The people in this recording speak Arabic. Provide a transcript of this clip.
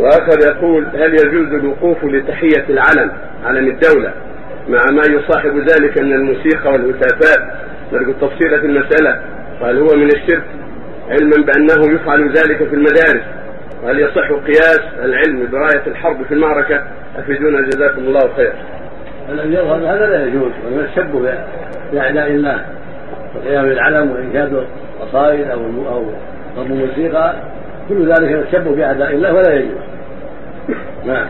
وآخر يقول هل يجوز الوقوف لتحية العلم علم الدولة مع ما يصاحب ذلك من الموسيقى والهتافات؟ نرجو التفصيل في المسألة. وهل هو من الشرك علما بأنه يفعل ذلك في المدارس. وهل يصح قياس العلم بدرايه الحرب في المعركة؟ أفيدونا جزاكم الله خير. الذي يظهر هذا لا يجوز. ومن التشبه باعداء الله والقيام بالعلم وانشاد قصائد أو أو موسيقى كل ذلك يتشبه باعداء الله ولا يجوز. نعم.